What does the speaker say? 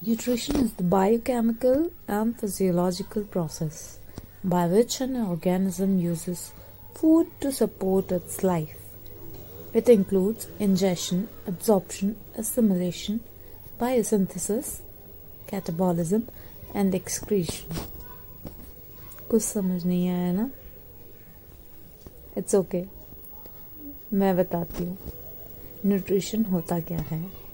Nutrition is the biochemical and physiological process by which an organism uses food to support its life. It includes ingestion, absorption, assimilation, biosynthesis, catabolism, and excretion. कुछ समझ नहीं आया ना it's okay okay. मैं बताती हूँ nutrition होता क्या है